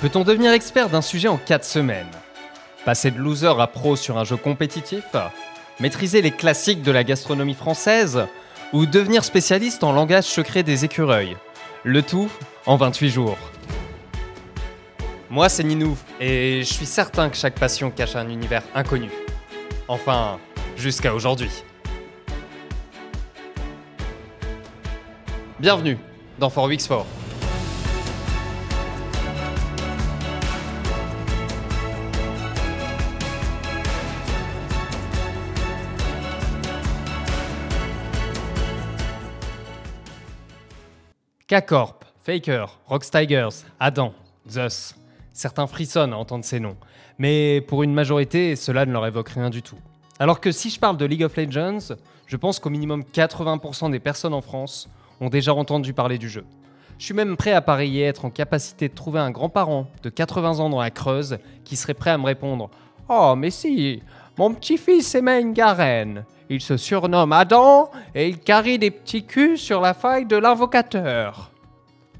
Peut-on devenir expert d'un sujet en 4 semaines? Passer de loser à pro sur un jeu compétitif? Maîtriser les classiques de la gastronomie française? Ou devenir spécialiste en langage secret des écureuils? Le tout en 28 jours. Moi, c'est Ninou, et je suis certain que chaque passion cache un univers inconnu. Enfin, jusqu'à aujourd'hui. Bienvenue dans 4Weeks4. K-Corp, Faker, Rocks Tigers, Adam, Zeus. Certains frissonnent à entendre ces noms, mais pour une majorité, cela ne leur évoque rien du tout. Alors que si je parle de League of Legends, je pense qu'au minimum 80% des personnes en France ont déjà entendu parler du jeu. Je suis même prêt à parier être en capacité de trouver un grand-parent de 80 ans dans la Creuse qui serait prêt à me répondre Oh, mais si, mon petit-fils aimait une Garen. Il se surnomme Adam et il carie des petits culs sur la faille de l'invocateur.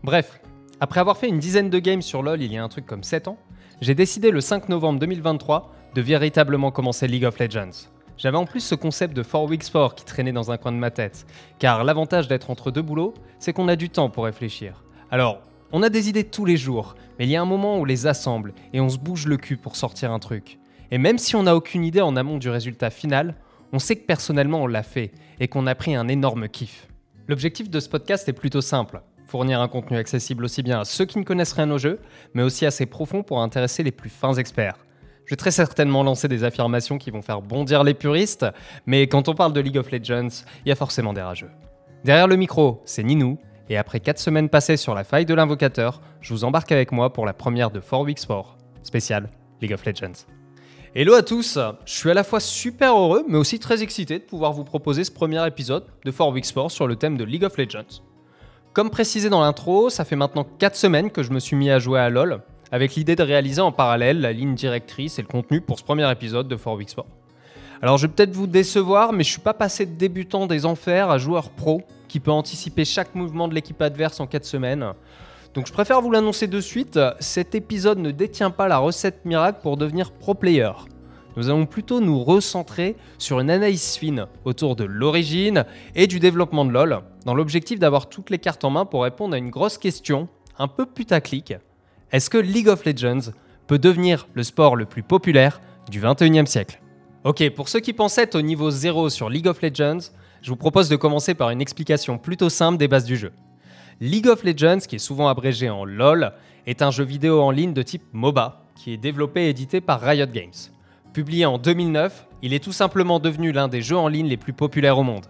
Bref, après avoir fait une dizaine de games sur LoL il y a un truc comme 7 ans, j'ai décidé le 5 novembre 2023 de véritablement commencer League of Legends. J'avais en plus ce concept de 4 weeks 4 qui traînait dans un coin de ma tête, car l'avantage d'être entre deux boulots, c'est qu'on a du temps pour réfléchir. Alors, on a des idées tous les jours, mais il y a un moment où on les assemble et on se bouge le cul pour sortir un truc. Et même si on n'a aucune idée en amont du résultat final, on sait que personnellement on l'a fait et qu'on a pris un énorme kiff. L'objectif de ce podcast est plutôt simple fournir un contenu accessible aussi bien à ceux qui ne connaissent rien au jeu, mais aussi assez profond pour intéresser les plus fins experts. Je vais très certainement lancer des affirmations qui vont faire bondir les puristes, mais quand on parle de League of Legends, il y a forcément des rageux. Derrière le micro, c'est Ninou, et après 4 semaines passées sur la faille de l'invocateur, je vous embarque avec moi pour la première de 4 Weeks 4, spécial League of Legends. Hello à tous, je suis à la fois super heureux mais aussi très excité de pouvoir vous proposer ce premier épisode de 4 Weeks Sport sur le thème de League of Legends. Comme précisé dans l'intro, ça fait maintenant 4 semaines que je me suis mis à jouer à LoL, avec l'idée de réaliser en parallèle la ligne directrice et le contenu pour ce premier épisode de 4 Weeks Sport. Alors je vais peut-être vous décevoir, mais je suis pas passé de débutant des enfers à joueur pro qui peut anticiper chaque mouvement de l'équipe adverse en 4 semaines. Donc je préfère vous l'annoncer de suite, cet épisode ne détient pas la recette miracle pour devenir pro player. Nous allons plutôt nous recentrer sur une analyse fine autour de l'origine et du développement de LoL, dans l'objectif d'avoir toutes les cartes en main pour répondre à une grosse question, un peu putaclic. Est-ce que League of Legends peut devenir le sport le plus populaire du 21e siècle? Ok, pour ceux qui pensaient être au niveau 0 sur League of Legends, je vous propose de commencer par une explication plutôt simple des bases du jeu. League of Legends, qui est souvent abrégé en LOL, est un jeu vidéo en ligne de type MOBA, qui est développé et édité par Riot Games. Publié en 2009, il est tout simplement devenu l'un des jeux en ligne les plus populaires au monde.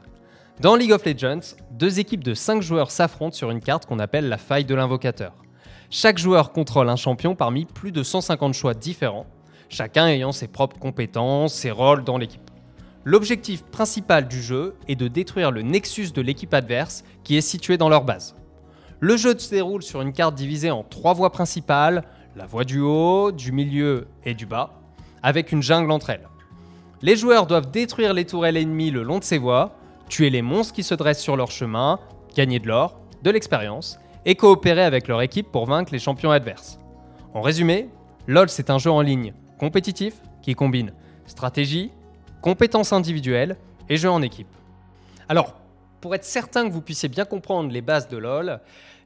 Dans League of Legends, deux équipes de 5 joueurs s'affrontent sur une carte qu'on appelle la faille de l'invocateur. Chaque joueur contrôle un champion parmi plus de 150 choix différents, chacun ayant ses propres compétences, ses rôles dans l'équipe. L'objectif principal du jeu est de détruire le nexus de l'équipe adverse qui est situé dans leur base. Le jeu se déroule sur une carte divisée en trois voies principales, la voie du haut, du milieu et du bas, avec une jungle entre elles. Les joueurs doivent détruire les tourelles ennemies le long de ces voies, tuer les monstres qui se dressent sur leur chemin, gagner de l'or, de l'expérience, et coopérer avec leur équipe pour vaincre les champions adverses. En résumé, LoL c'est un jeu en ligne compétitif qui combine stratégie, compétences individuelles et jeu en équipe. Alors, pour être certain que vous puissiez bien comprendre les bases de LoL,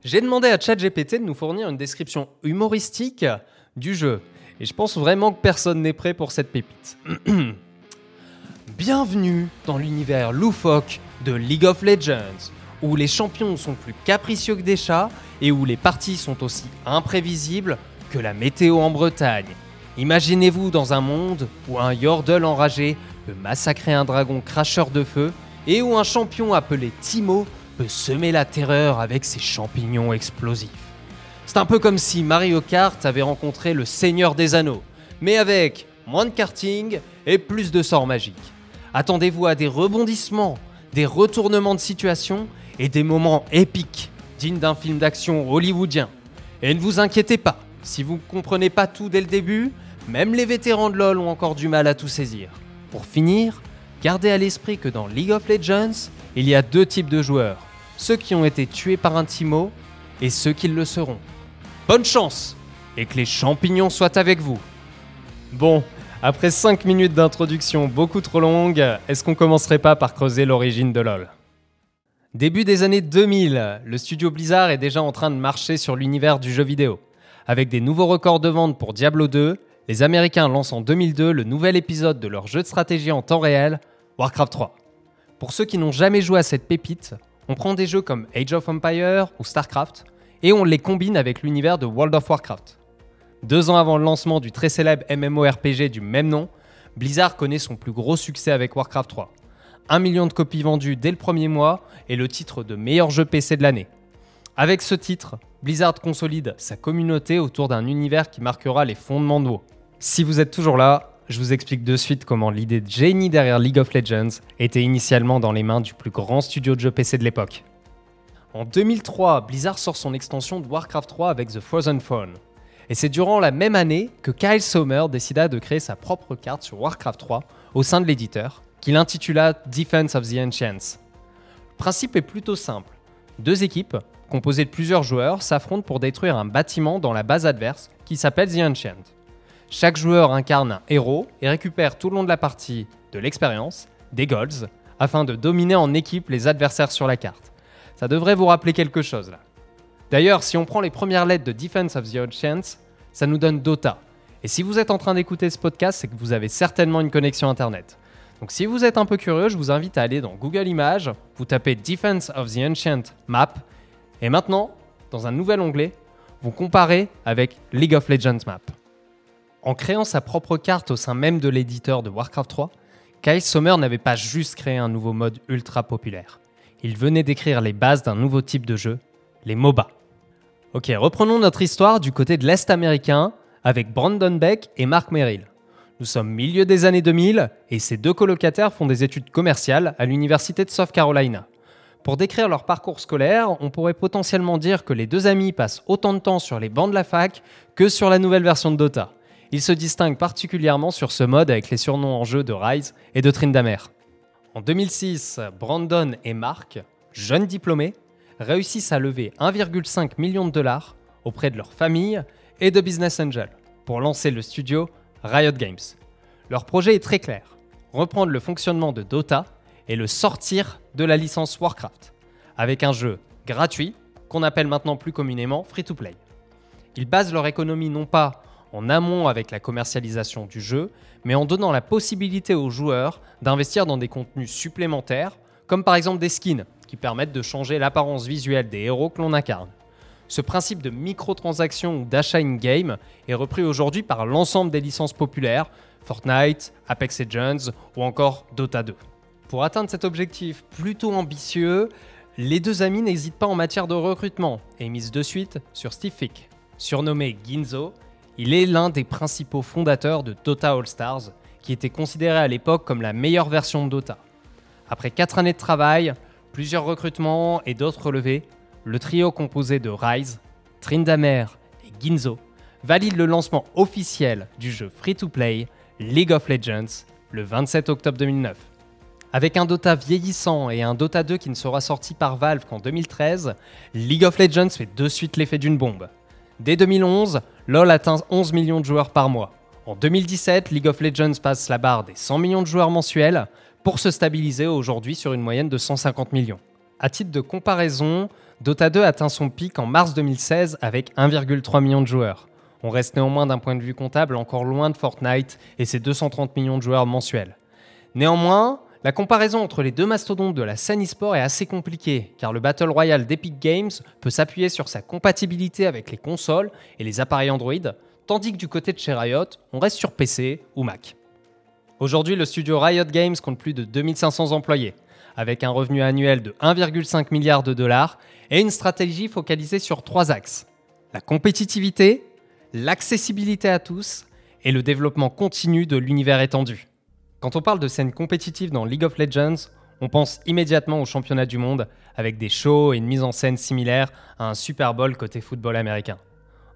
j'ai demandé à ChatGPT de nous fournir une description humoristique du jeu. Et je pense vraiment que personne n'est prêt pour cette pépite. Bienvenue dans l'univers loufoque de League of Legends, où les champions sont plus capricieux que des chats et où les parties sont aussi imprévisibles que la météo en Bretagne. Imaginez-vous dans un monde où un Yordle enragé peut massacrer un dragon cracheur de feu et où un champion appelé Timo peut semer la terreur avec ses champignons explosifs. C'est un peu comme si Mario Kart avait rencontré le Seigneur des Anneaux, mais avec moins de karting et plus de sorts magiques. Attendez-vous à des rebondissements, des retournements de situation et des moments épiques, dignes d'un film d'action hollywoodien. Et ne vous inquiétez pas, si vous ne comprenez pas tout dès le début, même les vétérans de LoL ont encore du mal à tout saisir. Pour finir, Gardez à l'esprit que dans League of Legends, il y a deux types de joueurs. Ceux qui ont été tués par un Timo et ceux qui le seront. Bonne chance et que les champignons soient avec vous. Bon, après 5 minutes d'introduction beaucoup trop longue, est-ce qu'on commencerait pas par creuser l'origine de LoL? Début des années 2000, le studio Blizzard est déjà en train de marcher sur l'univers du jeu vidéo. Avec des nouveaux records de vente pour Diablo 2, les Américains lancent en 2002 le nouvel épisode de leur jeu de stratégie en temps réel, Warcraft 3. Pour ceux qui n'ont jamais joué à cette pépite, on prend des jeux comme Age of Empires ou StarCraft et on les combine avec l'univers de World of Warcraft. Deux ans avant le lancement du très célèbre MMORPG du même nom, Blizzard connaît son plus gros succès avec Warcraft 3. 1 million de copies vendues dès le premier mois et le titre de meilleur jeu PC de l'année. Avec ce titre, Blizzard consolide sa communauté autour d'un univers qui marquera les fondements de WoW. Si vous êtes toujours là, je vous explique de suite comment l'idée de génie derrière League of Legends était initialement dans les mains du plus grand studio de jeux PC de l'époque. En 2003, Blizzard sort son extension de Warcraft 3 avec The Frozen Throne. Et c'est durant la même année que Kyle Sommer décida de créer sa propre carte sur Warcraft 3 au sein de l'éditeur, qu'il intitula Defense of the Ancients. Le principe est plutôt simple. Deux équipes, composées de plusieurs joueurs, s'affrontent pour détruire un bâtiment dans la base adverse qui s'appelle The Ancient. Chaque joueur incarne un héros et récupère tout le long de la partie de l'expérience, des golds, afin de dominer en équipe les adversaires sur la carte. Ça devrait vous rappeler quelque chose là. D'ailleurs, si on prend les premières lettres de Defense of the Ancients, ça nous donne Dota. Et si vous êtes en train d'écouter ce podcast, c'est que vous avez certainement une connexion Internet. Donc si vous êtes un peu curieux, je vous invite à aller dans Google Images, vous tapez Defense of the Ancient Map, et maintenant, dans un nouvel onglet, vous comparez avec League of Legends Map. En créant sa propre carte au sein même de l'éditeur de Warcraft 3, Kyle Sommer n'avait pas juste créé un nouveau mode ultra populaire. Il venait d'écrire les bases d'un nouveau type de jeu, les MOBA. Ok, reprenons notre histoire du côté de l'Est américain avec Brandon Beck et Mark Merrill. Nous sommes milieu des années 2000 et ces deux colocataires font des études commerciales à l'université de South Carolina. Pour décrire leur parcours scolaire, on pourrait potentiellement dire que les deux amis passent autant de temps sur les bancs de la fac que sur la nouvelle version de Dota. Ils se distinguent particulièrement sur ce mode avec les surnoms en jeu de Rise et de Tryndamere. En 2006, Brandon et Mark, jeunes diplômés, réussissent à lever 1,5 million de dollars auprès de leur famille et de business angels pour lancer le studio Riot Games. Leur projet est très clair, reprendre le fonctionnement de Dota et le sortir de la licence Warcraft, avec un jeu gratuit qu'on appelle maintenant plus communément free-to-play. Ils basent leur économie non pas en amont avec la commercialisation du jeu, mais en donnant la possibilité aux joueurs d'investir dans des contenus supplémentaires, comme par exemple des skins, qui permettent de changer l'apparence visuelle des héros que l'on incarne. Ce principe de microtransactions ou d'achat in-game est repris aujourd'hui par l'ensemble des licences populaires, Fortnite, Apex Legends ou encore Dota 2. Pour atteindre cet objectif plutôt ambitieux, les deux amis n'hésitent pas en matière de recrutement et misent de suite sur Steve Fick. Surnommé Ginzo, il est l'un des principaux fondateurs de Dota All Stars, qui était considéré à l'époque comme la meilleure version de Dota. Après 4 années de travail, plusieurs recrutements et d'autres relevés, le trio composé de Rise, Tryndamere et Ginzo valide le lancement officiel du jeu free-to-play League of Legends le 27 octobre 2009. Avec un Dota vieillissant et un Dota 2 qui ne sera sorti par Valve qu'en 2013, League of Legends fait de suite l'effet d'une bombe. Dès 2011, LoL atteint 11 millions de joueurs par mois. En 2017, League of Legends passe la barre des 100 millions de joueurs mensuels pour se stabiliser aujourd'hui sur une moyenne de 150 millions. À titre de comparaison, Dota 2 atteint son pic en mars 2016 avec 1,3 million de joueurs. On reste néanmoins d'un point de vue comptable encore loin de Fortnite et ses 230 millions de joueurs mensuels. Néanmoins, la comparaison entre les deux mastodontes de la scène e-sport est assez compliquée, car le Battle Royale d'Epic Games peut s'appuyer sur sa compatibilité avec les consoles et les appareils Android, tandis que du côté de chez Riot, on reste sur PC ou Mac. Aujourd'hui, le studio Riot Games compte plus de 2500 employés, avec un revenu annuel de 1,5 milliard de dollars et une stratégie focalisée sur trois axes. La compétitivité, l'accessibilité à tous et le développement continu de l'univers étendu. Quand on parle de scène compétitive dans League of Legends, on pense immédiatement au championnat du monde, avec des shows et une mise en scène similaire à un Super Bowl côté football américain.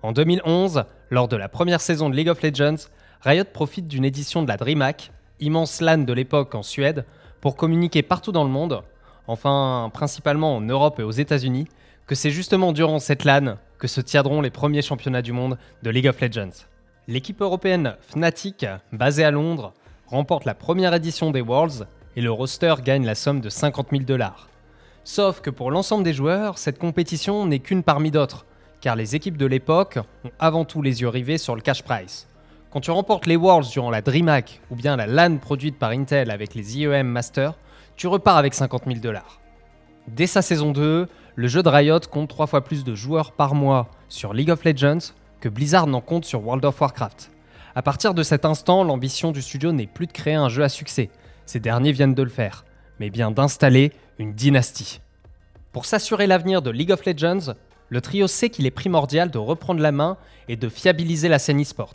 En 2011, lors de la première saison de League of Legends, Riot profite d'une édition de la DreamHack, immense LAN de l'époque en Suède, pour communiquer partout dans le monde, enfin principalement en Europe et aux États-Unis, que c'est justement durant cette LAN que se tiendront les premiers championnats du monde de League of Legends. L'équipe européenne Fnatic, basée à Londres, remporte la première édition des Worlds et le roster gagne la somme de 50 000 dollars. Sauf que pour l'ensemble des joueurs, cette compétition n'est qu'une parmi d'autres, car les équipes de l'époque ont avant tout les yeux rivés sur le cash prize. Quand tu remportes les Worlds durant la DreamHack ou bien la LAN produite par Intel avec les IEM Masters, tu repars avec 50 000 dollars. Dès sa saison 2, le jeu de Riot compte 3 fois plus de joueurs par mois sur League of Legends que Blizzard n'en compte sur World of Warcraft. À partir de cet instant, l'ambition du studio n'est plus de créer un jeu à succès, ces derniers viennent de le faire, mais bien d'installer une dynastie. Pour s'assurer l'avenir de League of Legends, le trio sait qu'il est primordial de reprendre la main et de fiabiliser la scène e-sport.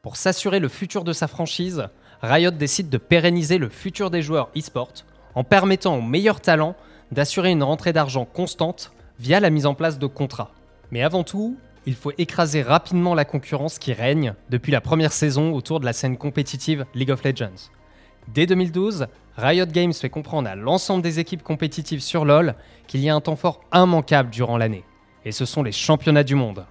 Pour s'assurer le futur de sa franchise, Riot décide de pérenniser le futur des joueurs e-sport en permettant aux meilleurs talents d'assurer une rentrée d'argent constante via la mise en place de contrats. Mais avant tout, il faut écraser rapidement la concurrence qui règne depuis la première saison autour de la scène compétitive League of Legends. Dès 2012, Riot Games fait comprendre à l'ensemble des équipes compétitives sur LoL qu'il y a un temps fort immanquable durant l'année, et ce sont les championnats du monde.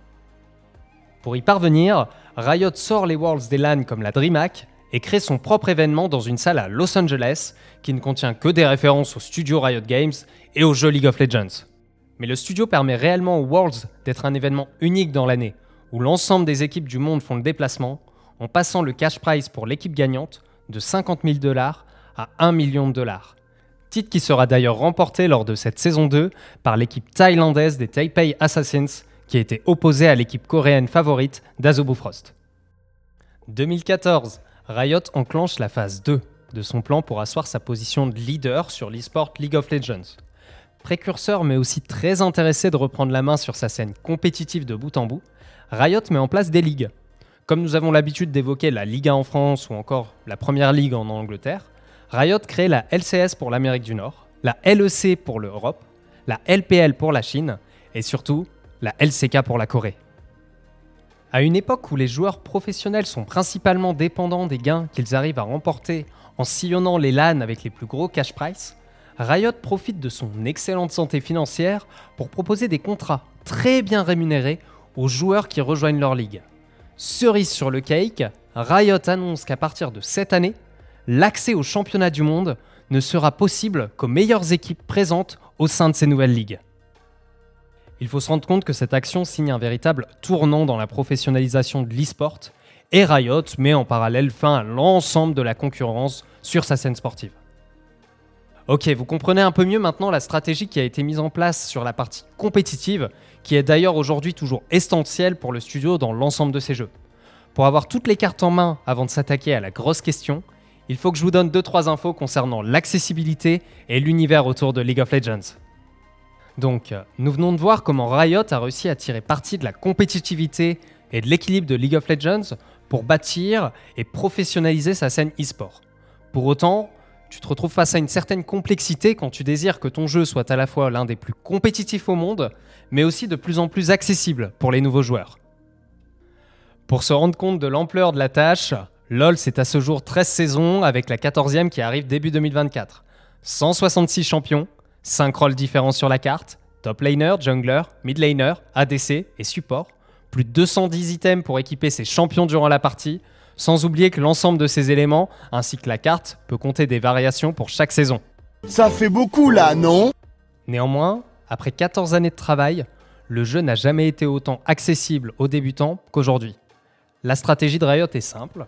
Pour y parvenir, Riot sort les Worlds des LAN comme la DreamHack et crée son propre événement dans une salle à Los Angeles qui ne contient que des références au studio Riot Games et au jeu League of Legends. Mais le studio permet réellement aux Worlds d'être un événement unique dans l'année, où l'ensemble des équipes du monde font le déplacement, en passant le cash prize pour l'équipe gagnante de 50 000 dollars à 1 million de dollars. Titre qui sera d'ailleurs remporté lors de cette saison 2 par l'équipe thaïlandaise des Taipei Assassins, qui était opposée à l'équipe coréenne favorite d'Azobu Frost. 2014, Riot enclenche la phase 2 de son plan pour asseoir sa position de leader sur l'esport League of Legends. Précurseur mais aussi très intéressé de reprendre la main sur sa scène compétitive de bout en bout, Riot met en place des ligues. Comme nous avons l'habitude d'évoquer la Liga en France ou encore la Première Ligue en Angleterre, Riot crée la LCS pour l'Amérique du Nord, la LEC pour l'Europe, la LPL pour la Chine et surtout la LCK pour la Corée. À une époque où les joueurs professionnels sont principalement dépendants des gains qu'ils arrivent à remporter en sillonnant les LAN avec les plus gros cash price, Riot profite de son excellente santé financière pour proposer des contrats très bien rémunérés aux joueurs qui rejoignent leur ligue. Cerise sur le cake, Riot annonce qu'à partir de cette année, l'accès au championnat du monde ne sera possible qu'aux meilleures équipes présentes au sein de ces nouvelles ligues. Il faut se rendre compte que cette action signe un véritable tournant dans la professionnalisation de l'e-sport et Riot met en parallèle fin à l'ensemble de la concurrence sur sa scène sportive. Ok, vous comprenez un peu mieux maintenant la stratégie qui a été mise en place sur la partie compétitive, qui est d'ailleurs aujourd'hui toujours essentielle pour le studio dans l'ensemble de ses jeux. Pour avoir toutes les cartes en main avant de s'attaquer à la grosse question, il faut que je vous donne 2-3 infos concernant l'accessibilité et l'univers autour de League of Legends. Donc, nous venons de voir comment Riot a réussi à tirer parti de la compétitivité et de l'équilibre de League of Legends pour bâtir et professionnaliser sa scène e-sport. Pour autant, tu te retrouves face à une certaine complexité quand tu désires que ton jeu soit à la fois l'un des plus compétitifs au monde, mais aussi de plus en plus accessible pour les nouveaux joueurs. Pour se rendre compte de l'ampleur de la tâche, LoL c'est à ce jour 13 saisons avec la 14e qui arrive début 2024. 166 champions, 5 rôles différents sur la carte, top laner, jungler, mid laner, ADC et support, plus de 210 items pour équiper ses champions durant la partie, sans oublier que l'ensemble de ces éléments, ainsi que la carte, peut compter des variations pour chaque saison. Ça fait beaucoup là, non? Néanmoins, après 14 années de travail, le jeu n'a jamais été autant accessible aux débutants qu'aujourd'hui. La stratégie de Riot est simple,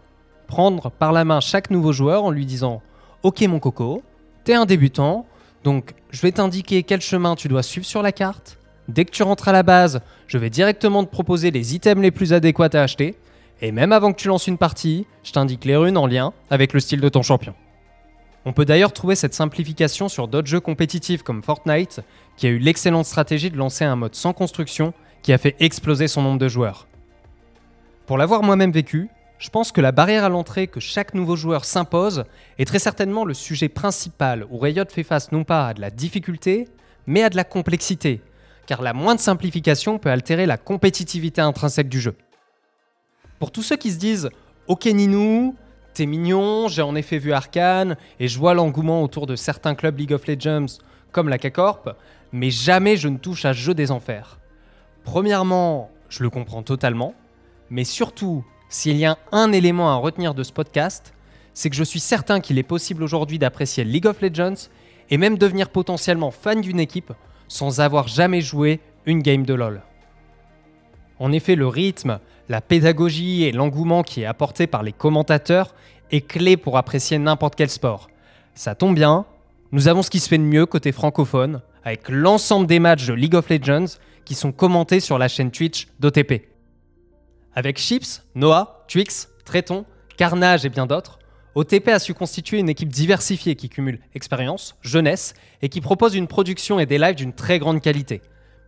prendre par la main chaque nouveau joueur en lui disant Ok mon coco, t'es un débutant, donc je vais t'indiquer quel chemin tu dois suivre sur la carte. Dès que tu rentres à la base, je vais directement te proposer les items les plus adéquats à acheter. Et même avant que tu lances une partie, je t'indique les runes en lien avec le style de ton champion. On peut d'ailleurs trouver cette simplification sur d'autres jeux compétitifs comme Fortnite, qui a eu l'excellente stratégie de lancer un mode sans construction qui a fait exploser son nombre de joueurs. Pour l'avoir moi-même vécu, je pense que la barrière à l'entrée que chaque nouveau joueur s'impose est très certainement le sujet principal où Riot fait face non pas à de la difficulté, mais à de la complexité, car la moindre simplification peut altérer la compétitivité intrinsèque du jeu. Pour tous ceux qui se disent Ok Ninou, t'es mignon, j'ai en effet vu Arkane et je vois l'engouement autour de certains clubs League of Legends comme la K-Corp, mais jamais je ne touche à jeu des enfers. Premièrement, je le comprends totalement, mais surtout, s'il y a un élément à retenir de ce podcast, c'est que je suis certain qu'il est possible aujourd'hui d'apprécier League of Legends et même devenir potentiellement fan d'une équipe sans avoir jamais joué une game de LoL. En effet, le rythme, la pédagogie et l'engouement qui est apporté par les commentateurs est clé pour apprécier n'importe quel sport. Ça tombe bien, nous avons ce qui se fait de mieux côté francophone, avec l'ensemble des matchs de League of Legends qui sont commentés sur la chaîne Twitch d'OTP. Avec Chips, Noah, Twix, Tréton, Carnage et bien d'autres, OTP a su constituer une équipe diversifiée qui cumule expérience, jeunesse et qui propose une production et des lives d'une très grande qualité.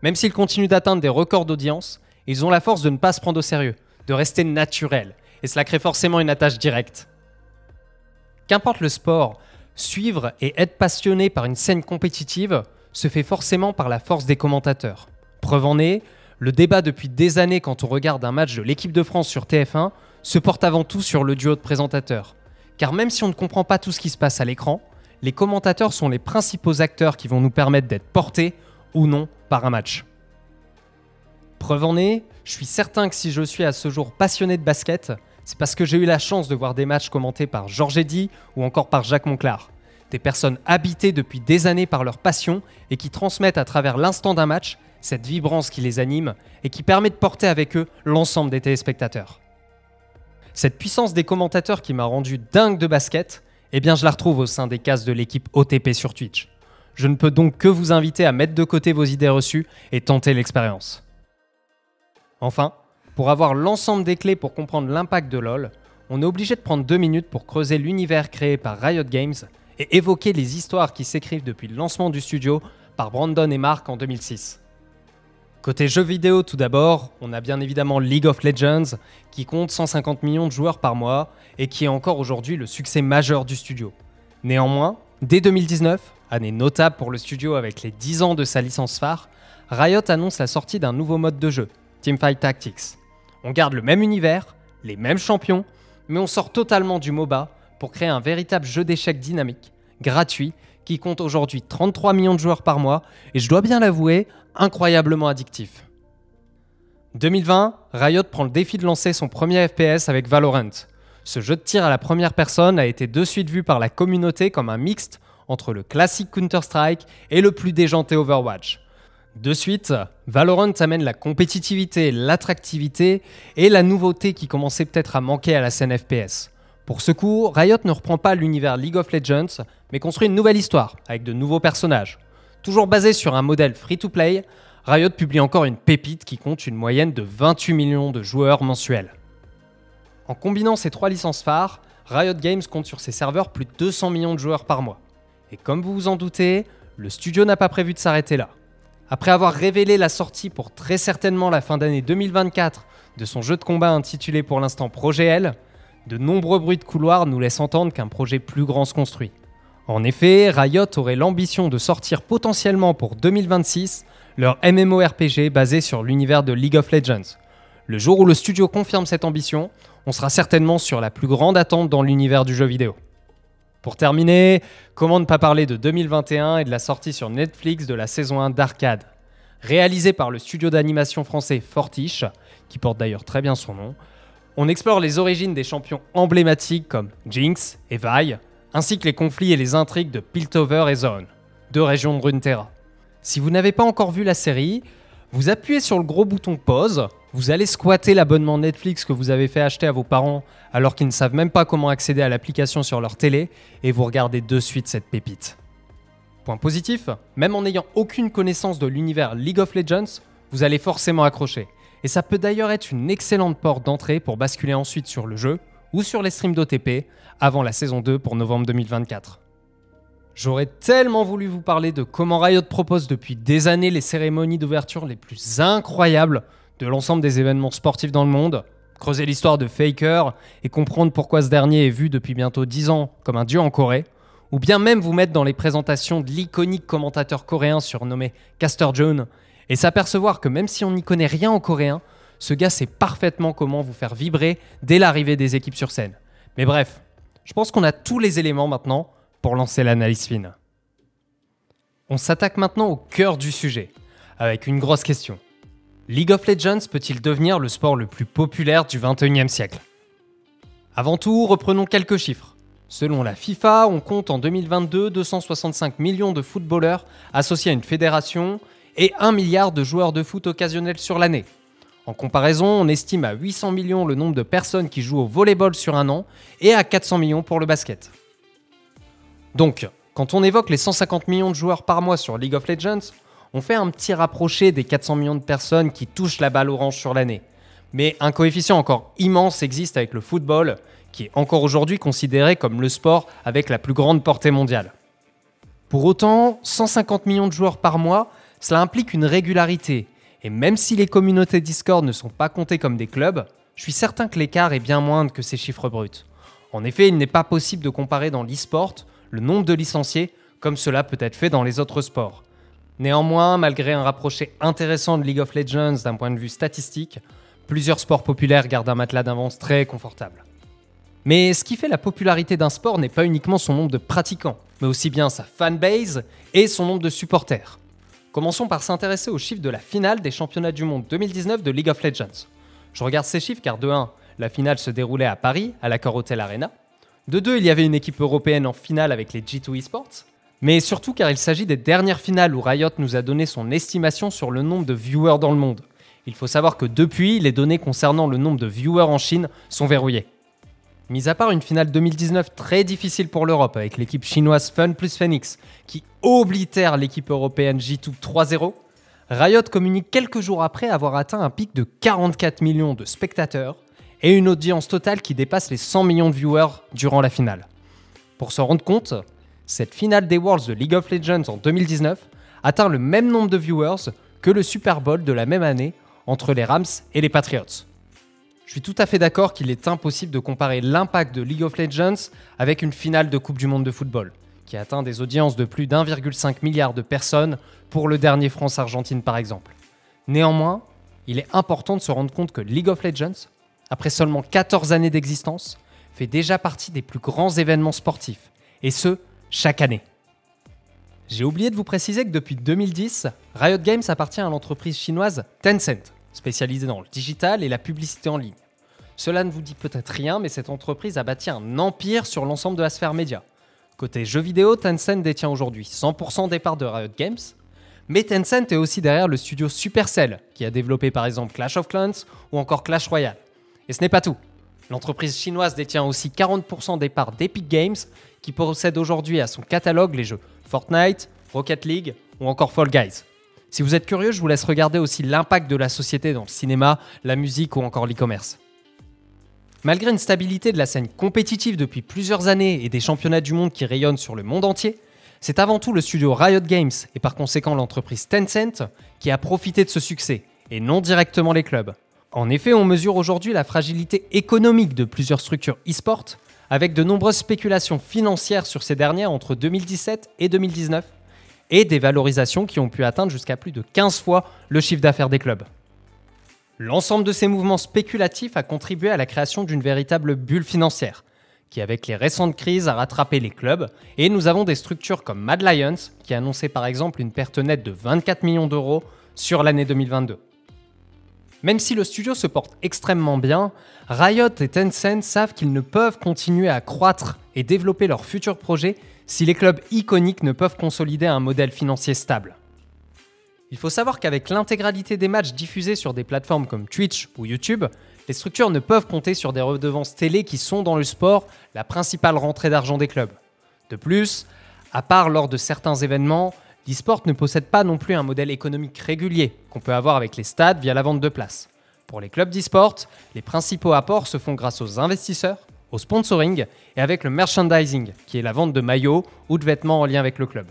Même s'ils continuent d'atteindre des records d'audience, ils ont la force de ne pas se prendre au sérieux, de rester naturels, et cela crée forcément une attache directe. Qu'importe le sport, suivre et être passionné par une scène compétitive se fait forcément par la force des commentateurs. Preuve en est, le débat depuis des années quand on regarde un match de l'équipe de France sur TF1 se porte avant tout sur le duo de présentateurs. Car même si on ne comprend pas tout ce qui se passe à l'écran, les commentateurs sont les principaux acteurs qui vont nous permettre d'être portés ou non par un match. Preuve en est, je suis certain que si je suis à ce jour passionné de basket, c'est parce que j'ai eu la chance de voir des matchs commentés par Georges Eddy ou encore par Jacques Monclar. Des personnes habitées depuis des années par leur passion et qui transmettent à travers l'instant d'un match cette vibrance qui les anime et qui permet de porter avec eux l'ensemble des téléspectateurs. Cette puissance des commentateurs qui m'a rendu dingue de basket, eh bien je la retrouve au sein des cases de l'équipe OTP sur Twitch. Je ne peux donc que vous inviter à mettre de côté vos idées reçues et tenter l'expérience. Enfin, pour avoir l'ensemble des clés pour comprendre l'impact de LoL, on est obligé de prendre deux minutes pour creuser l'univers créé par Riot Games et évoquer les histoires qui s'écrivent depuis le lancement du studio par Brandon et Mark en 2006. Côté jeux vidéo tout d'abord, on a bien évidemment League of Legends qui compte 150 millions de joueurs par mois et qui est encore aujourd'hui le succès majeur du studio. Néanmoins, dès 2019, année notable pour le studio avec les 10 ans de sa licence phare, Riot annonce la sortie d'un nouveau mode de jeu, Teamfight Tactics. On garde le même univers, les mêmes champions, mais on sort totalement du MOBA pour créer un véritable jeu d'échecs dynamique, gratuit, qui compte aujourd'hui 33 millions de joueurs par mois, et je dois bien l'avouer, incroyablement addictif. 2020, Riot prend le défi de lancer son premier FPS avec Valorant. Ce jeu de tir à la première personne a été de suite vu par la communauté comme un mixte entre le classique Counter-Strike et le plus déjanté Overwatch. De suite, Valorant amène la compétitivité, l'attractivité et la nouveauté qui commençait peut-être à manquer à la scène FPS. Pour ce coup, Riot ne reprend pas l'univers League of Legends, mais construit une nouvelle histoire avec de nouveaux personnages. Toujours basé sur un modèle free-to-play, Riot publie encore une pépite qui compte une moyenne de 28 millions de joueurs mensuels. En combinant ces trois licences phares, Riot Games compte sur ses serveurs plus de 200 millions de joueurs par mois. Et comme vous vous en doutez, le studio n'a pas prévu de s'arrêter là. Après avoir révélé la sortie pour très certainement la fin d'année 2024 de son jeu de combat intitulé pour l'instant Projet L, de nombreux bruits de couloir nous laissent entendre qu'un projet plus grand se construit. En effet, Riot aurait l'ambition de sortir potentiellement pour 2026 leur MMORPG basé sur l'univers de League of Legends. Le jour où le studio confirme cette ambition, on sera certainement sur la plus grande attente dans l'univers du jeu vidéo. Pour terminer, comment ne pas parler de 2021 et de la sortie sur Netflix de la saison 1 d'Arcade? Réalisé par le studio d'animation français Fortiche, qui porte d'ailleurs très bien son nom, on explore les origines des champions emblématiques comme Jinx et Vi, ainsi que les conflits et les intrigues de Piltover et Zone, deux régions de Runeterra. Si vous n'avez pas encore vu la série, vous appuyez sur le gros bouton pause, vous allez squatter l'abonnement Netflix que vous avez fait acheter à vos parents alors qu'ils ne savent même pas comment accéder à l'application sur leur télé et vous regardez de suite cette pépite. Point positif, même en n'ayant aucune connaissance de l'univers League of Legends, vous allez forcément accrocher. Et ça peut d'ailleurs être une excellente porte d'entrée pour basculer ensuite sur le jeu ou sur les streams d'OTP avant la saison 2 pour novembre 2024. J'aurais tellement voulu vous parler de comment Riot propose depuis des années les cérémonies d'ouverture les plus incroyables de l'ensemble des événements sportifs dans le monde, creuser l'histoire de Faker et comprendre pourquoi ce dernier est vu depuis bientôt 10 ans comme un dieu en Corée, ou bien même vous mettre dans les présentations de l'iconique commentateur coréen surnommé Caster Jones et s'apercevoir que même si on n'y connaît rien en coréen, ce gars sait parfaitement comment vous faire vibrer dès l'arrivée des équipes sur scène. Mais bref, je pense qu'on a tous les éléments maintenant pour lancer l'analyse fine. On s'attaque maintenant au cœur du sujet, avec une grosse question. League of Legends peut-il devenir le sport le plus populaire du 21e siècle? Avant tout, reprenons quelques chiffres. Selon la FIFA, on compte en 2022 265 millions de footballeurs associés à une fédération et 1 milliard de joueurs de foot occasionnels sur l'année. En comparaison, on estime à 800 millions le nombre de personnes qui jouent au volleyball sur un an et à 400 millions pour le basket. Donc, quand on évoque les 150 millions de joueurs par mois sur League of Legends, on fait un petit rapproché des 400 millions de personnes qui touchent la balle orange sur l'année. Mais un coefficient encore immense existe avec le football, qui est encore aujourd'hui considéré comme le sport avec la plus grande portée mondiale. Pour autant, 150 millions de joueurs par mois, cela implique une régularité. Et même si les communautés Discord ne sont pas comptées comme des clubs, je suis certain que l'écart est bien moindre que ces chiffres bruts. En effet, il n'est pas possible de comparer dans l'e-sport le nombre de licenciés comme cela peut être fait dans les autres sports. Néanmoins, malgré un rapproché intéressant de League of Legends d'un point de vue statistique, plusieurs sports populaires gardent un matelas d'avance très confortable. Mais ce qui fait la popularité d'un sport n'est pas uniquement son nombre de pratiquants, mais aussi bien sa fanbase et son nombre de supporters. Commençons par s'intéresser aux chiffres de la finale des championnats du monde 2019 de League of Legends. Je regarde ces chiffres car de 1, la finale se déroulait à Paris, à l'Accor Hotel Arena. De 2, il y avait une équipe européenne en finale avec les G2 Esports mais surtout car il s'agit des dernières finales où Riot nous a donné son estimation sur le nombre de viewers dans le monde. Il faut savoir que depuis, les données concernant le nombre de viewers en Chine sont verrouillées. Mis à part une finale 2019 très difficile pour l'Europe avec l'équipe chinoise Fun plus Phoenix qui oblitère l'équipe européenne G2 3-0, Riot communique quelques jours après avoir atteint un pic de 44 millions de spectateurs et une audience totale qui dépasse les 100 millions de viewers durant la finale. Pour s'en rendre compte, cette finale des Worlds de League of Legends en 2019 atteint le même nombre de viewers que le Super Bowl de la même année entre les Rams et les Patriots. Je suis tout à fait d'accord qu'il est impossible de comparer l'impact de League of Legends avec une finale de Coupe du Monde de football, qui atteint des audiences de plus d'1,5 milliard de personnes pour le dernier France-Argentine par exemple. Néanmoins, il est important de se rendre compte que League of Legends, après seulement 14 années d'existence, fait déjà partie des plus grands événements sportifs, et ce, chaque année. J'ai oublié de vous préciser que depuis 2010, Riot Games appartient à l'entreprise chinoise Tencent, spécialisée dans le digital et la publicité en ligne. Cela ne vous dit peut-être rien, mais cette entreprise a bâti un empire sur l'ensemble de la sphère média. Côté jeux vidéo, Tencent détient aujourd'hui 100% des parts de Riot Games, mais Tencent est aussi derrière le studio Supercell, qui a développé par exemple Clash of Clans ou encore Clash Royale. Et ce n'est pas tout. L'entreprise chinoise détient aussi 40% des parts d'Epic Games, qui possède aujourd'hui à son catalogue les jeux Fortnite, Rocket League ou encore Fall Guys. Si vous êtes curieux, je vous laisse regarder aussi l'impact de la société dans le cinéma, la musique ou encore l'e-commerce. Malgré une stabilité de la scène compétitive depuis plusieurs années et des championnats du monde qui rayonnent sur le monde entier, c'est avant tout le studio Riot Games et par conséquent l'entreprise Tencent qui a profité de ce succès, et non directement les clubs. En effet, on mesure aujourd'hui la fragilité économique de plusieurs structures e-sport, avec de nombreuses spéculations financières sur ces dernières entre 2017 et 2019, et des valorisations qui ont pu atteindre jusqu'à plus de 15 fois le chiffre d'affaires des clubs. L'ensemble de ces mouvements spéculatifs a contribué à la création d'une véritable bulle financière, qui avec les récentes crises a rattrapé les clubs, et nous avons des structures comme Mad Lions, qui annonçait par exemple une perte nette de 24 millions d'euros sur l'année 2022. Même si le studio se porte extrêmement bien, Riot et Tencent savent qu'ils ne peuvent continuer à croître et développer leurs futurs projets si les clubs iconiques ne peuvent consolider un modèle financier stable. Il faut savoir qu'avec l'intégralité des matchs diffusés sur des plateformes comme Twitch ou YouTube, les structures ne peuvent compter sur des redevances télé qui sont dans le sport la principale rentrée d'argent des clubs. De plus, à part lors de certains événements, l'e-sport ne possède pas non plus un modèle économique régulier qu'on peut avoir avec les stades via la vente de places. Pour les clubs d'e-sport, les principaux apports se font grâce aux investisseurs, au sponsoring et avec le merchandising, qui est la vente de maillots ou de vêtements en lien avec le club.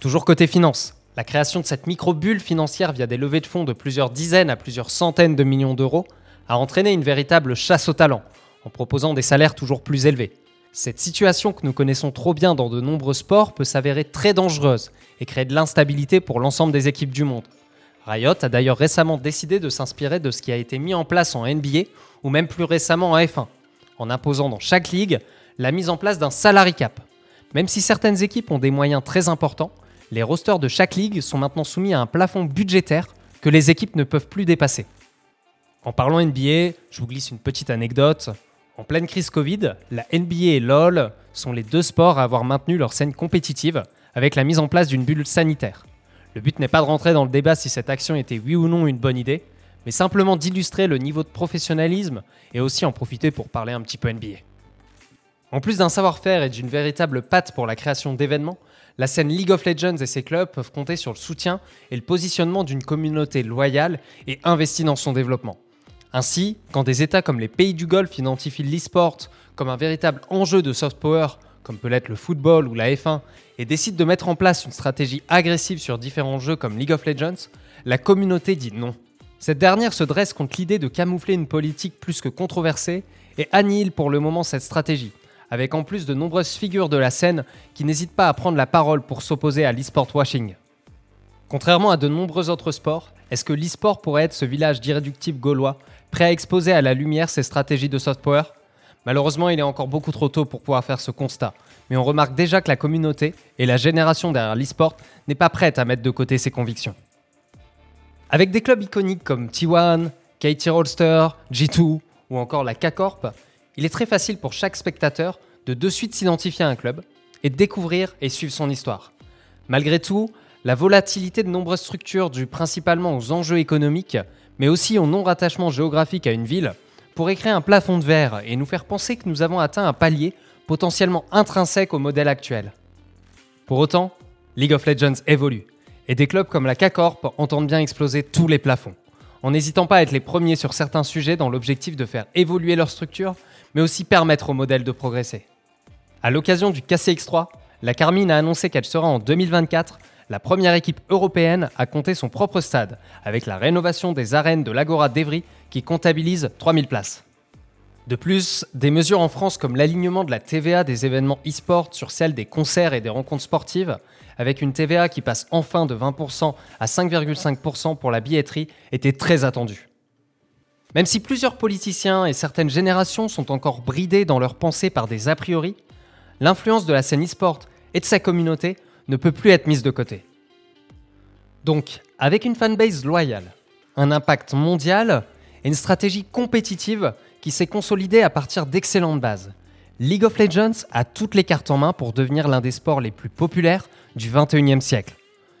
Toujours côté finance, la création de cette micro-bulle financière via des levées de fonds de plusieurs dizaines à plusieurs centaines de millions d'euros a entraîné une véritable chasse au talent, en proposant des salaires toujours plus élevés. Cette situation que nous connaissons trop bien dans de nombreux sports peut s'avérer très dangereuse et créer de l'instabilité pour l'ensemble des équipes du monde. Riot a d'ailleurs récemment décidé de s'inspirer de ce qui a été mis en place en NBA ou même plus récemment en F1, en imposant dans chaque ligue la mise en place d'un salary cap. Même si certaines équipes ont des moyens très importants, les rosters de chaque ligue sont maintenant soumis à un plafond budgétaire que les équipes ne peuvent plus dépasser. En parlant NBA, je vous glisse une petite anecdote. En pleine crise Covid, la NBA et LOL sont les deux sports à avoir maintenu leur scène compétitive avec la mise en place d'une bulle sanitaire. Le but n'est pas de rentrer dans le débat si cette action était oui ou non une bonne idée, mais simplement d'illustrer le niveau de professionnalisme et aussi en profiter pour parler un petit peu NBA. En plus d'un savoir-faire et d'une véritable patte pour la création d'événements, la scène League of Legends et ses clubs peuvent compter sur le soutien et le positionnement d'une communauté loyale et investie dans son développement. Ainsi, quand des États comme les pays du Golfe identifient l'e-sport comme un véritable enjeu de soft power, comme peut l'être le football ou la F1, et décident de mettre en place une stratégie agressive sur différents jeux comme League of Legends, la communauté dit non. Cette dernière se dresse contre l'idée de camoufler une politique plus que controversée et annihile pour le moment cette stratégie, avec en plus de nombreuses figures de la scène qui n'hésitent pas à prendre la parole pour s'opposer à l'e-sport washing. Contrairement à de nombreux autres sports, est-ce que l'e-sport pourrait être ce village d'irréductibles gaulois prêt à exposer à la lumière ses stratégies de soft power? Malheureusement, il est encore beaucoup trop tôt pour pouvoir faire ce constat, mais on remarque déjà que la communauté et la génération derrière l'e-sport n'est pas prête à mettre de côté ses convictions. Avec des clubs iconiques comme T1, KT Roadster, G2 ou encore la K-Corp, il est très facile pour chaque spectateur de de suite s'identifier à un club et de découvrir et suivre son histoire. Malgré tout, la volatilité de nombreuses structures due principalement aux enjeux économiques mais aussi au non-rattachement géographique à une ville, pourrait créer un plafond de verre et nous faire penser que nous avons atteint un palier potentiellement intrinsèque au modèle actuel. Pour autant, League of Legends évolue, et des clubs comme la K-Corp entendent bien exploser tous les plafonds, en n'hésitant pas à être les premiers sur certains sujets dans l'objectif de faire évoluer leur structure, mais aussi permettre au modèle de progresser. À l'occasion du KCX3, la Carmine a annoncé qu'elle sera en 2024 la première équipe européenne a compté son propre stade, avec la rénovation des arènes de l'Agora d'Evry qui comptabilise 3000 places. De plus, des mesures en France comme l'alignement de la TVA des événements e-sport sur celle des concerts et des rencontres sportives, avec une TVA qui passe enfin de 20% à 5,5% pour la billetterie, étaient très attendues. Même si plusieurs politiciens et certaines générations sont encore bridés dans leurs pensées par des a priori, l'influence de la scène e-sport et de sa communauté ne peut plus être mise de côté. Donc, avec une fanbase loyale, un impact mondial et une stratégie compétitive qui s'est consolidée à partir d'excellentes bases, League of Legends a toutes les cartes en main pour devenir l'un des sports les plus populaires du 21e siècle.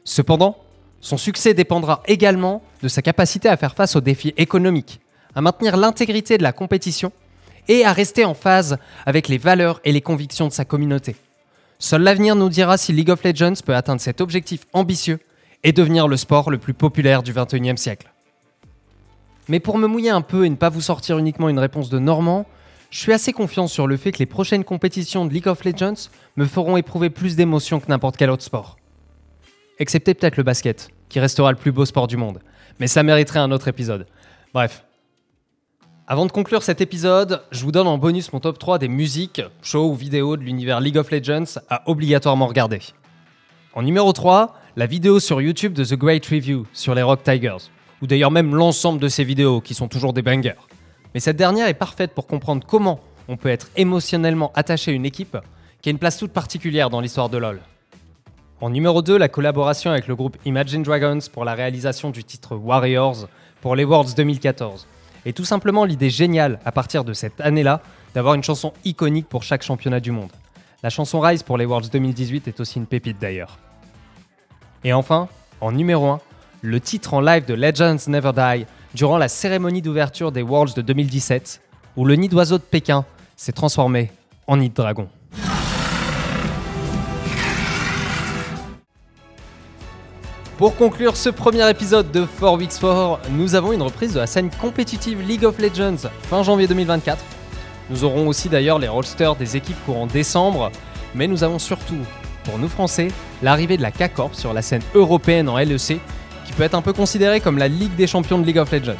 Cependant, son succès dépendra également de sa capacité à faire face aux défis économiques, à maintenir l'intégrité de la compétition et à rester en phase avec les valeurs et les convictions de sa communauté. Seul l'avenir nous dira si League of Legends peut atteindre cet objectif ambitieux et devenir le sport le plus populaire du 21e siècle. Mais pour me mouiller un peu et ne pas vous sortir uniquement une réponse de Normand, je suis assez confiant sur le fait que les prochaines compétitions de League of Legends me feront éprouver plus d'émotions que n'importe quel autre sport. Excepté peut-être le basket, qui restera le plus beau sport du monde. Mais ça mériterait un autre épisode. Bref, avant de conclure cet épisode, je vous donne en bonus mon top 3 des musiques, shows ou vidéos de l'univers League of Legends à obligatoirement regarder. En numéro 3, la vidéo sur YouTube de The Great Review sur les Rock Tigers, ou d'ailleurs même l'ensemble de ces vidéos qui sont toujours des bangers. Mais cette dernière est parfaite pour comprendre comment on peut être émotionnellement attaché à une équipe qui a une place toute particulière dans l'histoire de LoL. En numéro 2, la collaboration avec le groupe Imagine Dragons pour la réalisation du titre Warriors pour les Worlds 2014 et tout simplement l'idée géniale, à partir de cette année-là, d'avoir une chanson iconique pour chaque championnat du monde. La chanson Rise pour les Worlds 2018 est aussi une pépite d'ailleurs. Et enfin, en numéro 1, le titre en live de Legends Never Die durant la cérémonie d'ouverture des Worlds de 2017, où le nid d'oiseau de Pékin s'est transformé en nid de dragon. Pour conclure ce premier épisode de 4 Weeks 4, nous avons une reprise de la scène compétitive League of Legends fin janvier 2024. Nous aurons aussi d'ailleurs les rollsters des équipes courant décembre, mais nous avons surtout, pour nous français, l'arrivée de la K-Corp sur la scène européenne en LEC, qui peut être un peu considérée comme la Ligue des champions de League of Legends.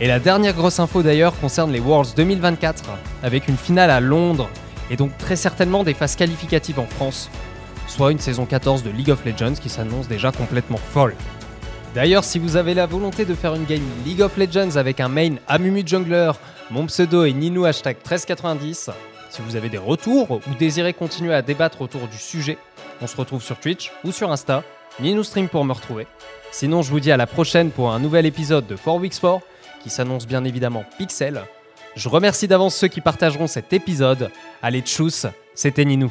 Et la dernière grosse info d'ailleurs concerne les Worlds 2024, avec une finale à Londres, et donc très certainement des phases qualificatives en France, soit une saison 14 de League of Legends qui s'annonce déjà complètement folle. D'ailleurs, si vous avez la volonté de faire une game League of Legends avec un main Amumu Jungler, mon pseudo est Ninu hashtag 1390, si vous avez des retours ou désirez continuer à débattre autour du sujet, on se retrouve sur Twitch ou sur Insta, ni stream pour me retrouver. Sinon, je vous dis à la prochaine pour un nouvel épisode de 4 Weeks 4 qui s'annonce bien évidemment Pixel. Je remercie d'avance ceux qui partageront cet épisode. Allez, tchuss, c'était Ninou.